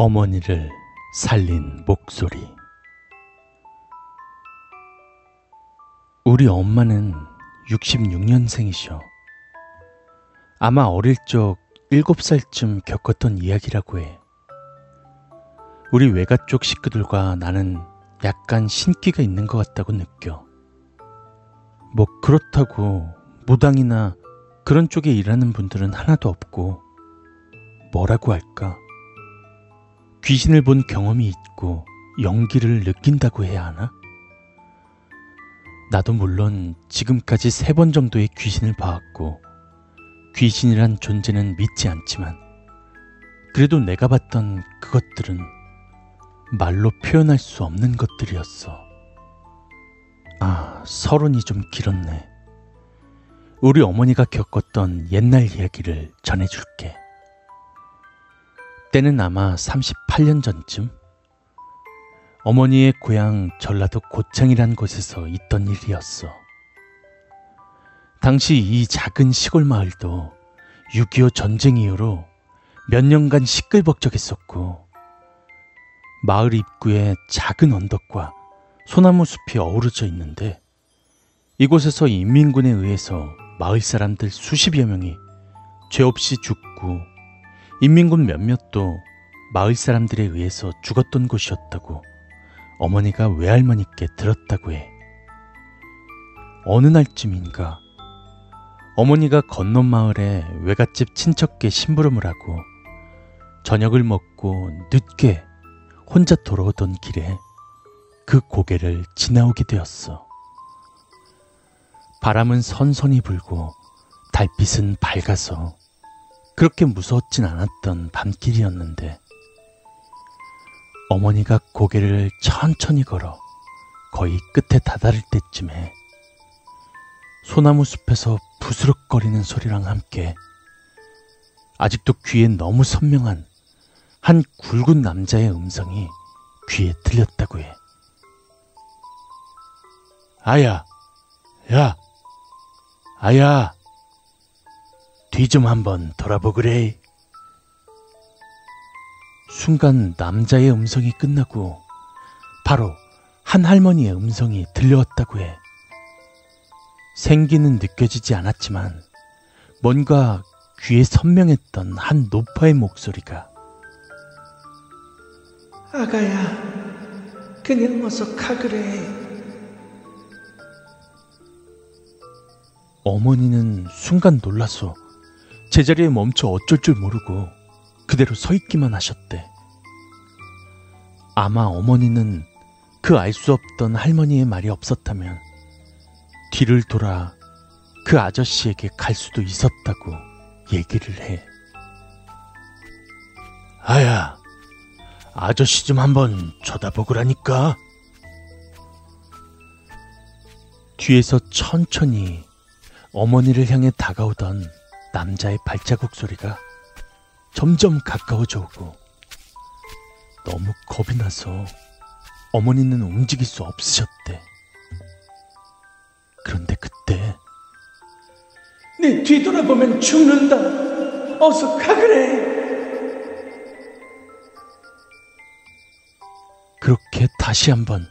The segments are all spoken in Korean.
어머니를 살린 목소리. 우리 엄마는 66년생이셔. 아마 어릴 적 7살쯤 겪었던 이야기라고 해. 우리 외가 쪽 식구들과 나는 약간 신기가 있는 것 같다고 느껴. 뭐 그렇다고 무당이나 그런 쪽에 일하는 분들은 하나도 없고 뭐라고 할까? 귀신을 본 경험이 있고 연기를 느낀다고 해야 하나? 나도 물론 지금까지 세 번 정도의 귀신을 봐왔고 귀신이란 존재는 믿지 않지만 그래도 내가 봤던 그것들은 말로 표현할 수 없는 것들이었어. 아, 서론이 좀 길었네. 우리 어머니가 겪었던 옛날 이야기를 전해줄게. 때는 아마 38년 전쯤 어머니의 고향 전라도 고창이란 곳에서 있던 일이었어. 당시 이 작은 시골 마을도 6.25 전쟁 이후로 몇 년간 시끌벅적했었고 마을 입구에 작은 언덕과 소나무 숲이 어우러져 있는데 이곳에서 인민군에 의해서 마을 사람들 수십여 명이 죄 없이 죽고 인민군 몇몇도 마을 사람들에 의해서 죽었던 곳이었다고 어머니가 외할머니께 들었다고 해. 어느 날쯤인가 어머니가 건넌 마을에 외갓집 친척께 심부름을 하고 저녁을 먹고 늦게 혼자 돌아오던 길에 그 고개를 지나오게 되었어. 바람은 선선히 불고 달빛은 밝아서 그렇게 무서웠진 않았던 밤길이었는데 어머니가 고개를 천천히 걸어 거의 끝에 다다를 때쯤에 소나무 숲에서 부스럭거리는 소리랑 함께 아직도 귀에 너무 선명한 한 굵은 남자의 음성이 귀에 들렸다고 해. 아야, 야, 아야, 뒤 좀 한번 돌아보그래. 순간 남자의 음성이 끝나고 바로 한 할머니의 음성이 들려왔다고 해. 생기는 느껴지지 않았지만 뭔가 귀에 선명했던 한 노파의 목소리가 아가야, 그냥 어서 가그래. 어머니는 순간 놀라서 제자리에 멈춰 어쩔 줄 모르고 그대로 서 있기만 하셨대. 아마 어머니는 그 알 수 없던 할머니의 말이 없었다면 뒤를 돌아 그 아저씨에게 갈 수도 있었다고 얘기를 해. 아야, 아저씨 좀 한번 쳐다보그라니까. 뒤에서 천천히 어머니를 향해 다가오던 남자의 발자국 소리가 점점 가까워져 오고 너무 겁이 나서 어머니는 움직일 수 없으셨대. 그런데 그때 네 뒤돌아보면 죽는다. 어서 가그래. 그렇게 다시 한번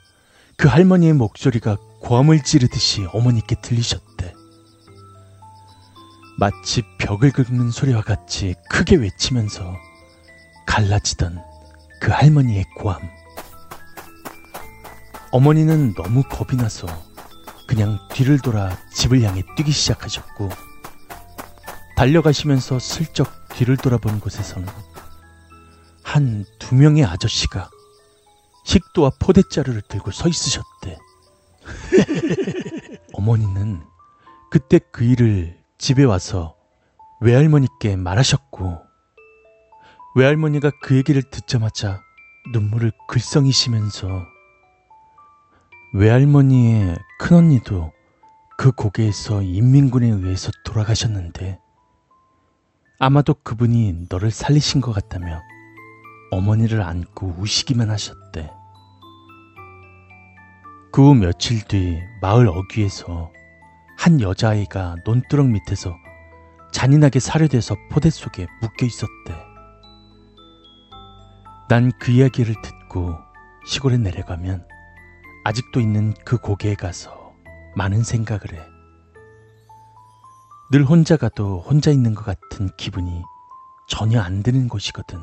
그 할머니의 목소리가 고함을 지르듯이 어머니께 들리셨대. 마치 벽을 긁는 소리와 같이 크게 외치면서 갈라지던 그 할머니의 고함. 어머니는 너무 겁이 나서 그냥 뒤를 돌아 집을 향해 뛰기 시작하셨고, 달려가시면서 슬쩍 뒤를 돌아본 곳에서는 한 두 명의 아저씨가 식도와 포대자루를 들고 서 있으셨대. 어머니는 그때 그 일을 집에 와서 외할머니께 말하셨고, 외할머니가 그 얘기를 듣자마자 눈물을 글썽이시면서 외할머니의 큰언니도 그 고개에서 인민군에 의해서 돌아가셨는데 아마도 그분이 너를 살리신 것 같다며 어머니를 안고 우시기만 하셨대. 그 후 며칠 뒤 마을 어귀에서 한 여자아이가 논두렁 밑에서 잔인하게 살해돼서 포대 속에 묶여 있었대. 난 그 이야기를 듣고 시골에 내려가면 아직도 있는 그 고개에 가서 많은 생각을 해. 늘 혼자 가도 혼자 있는 것 같은 기분이 전혀 안 드는 곳이거든.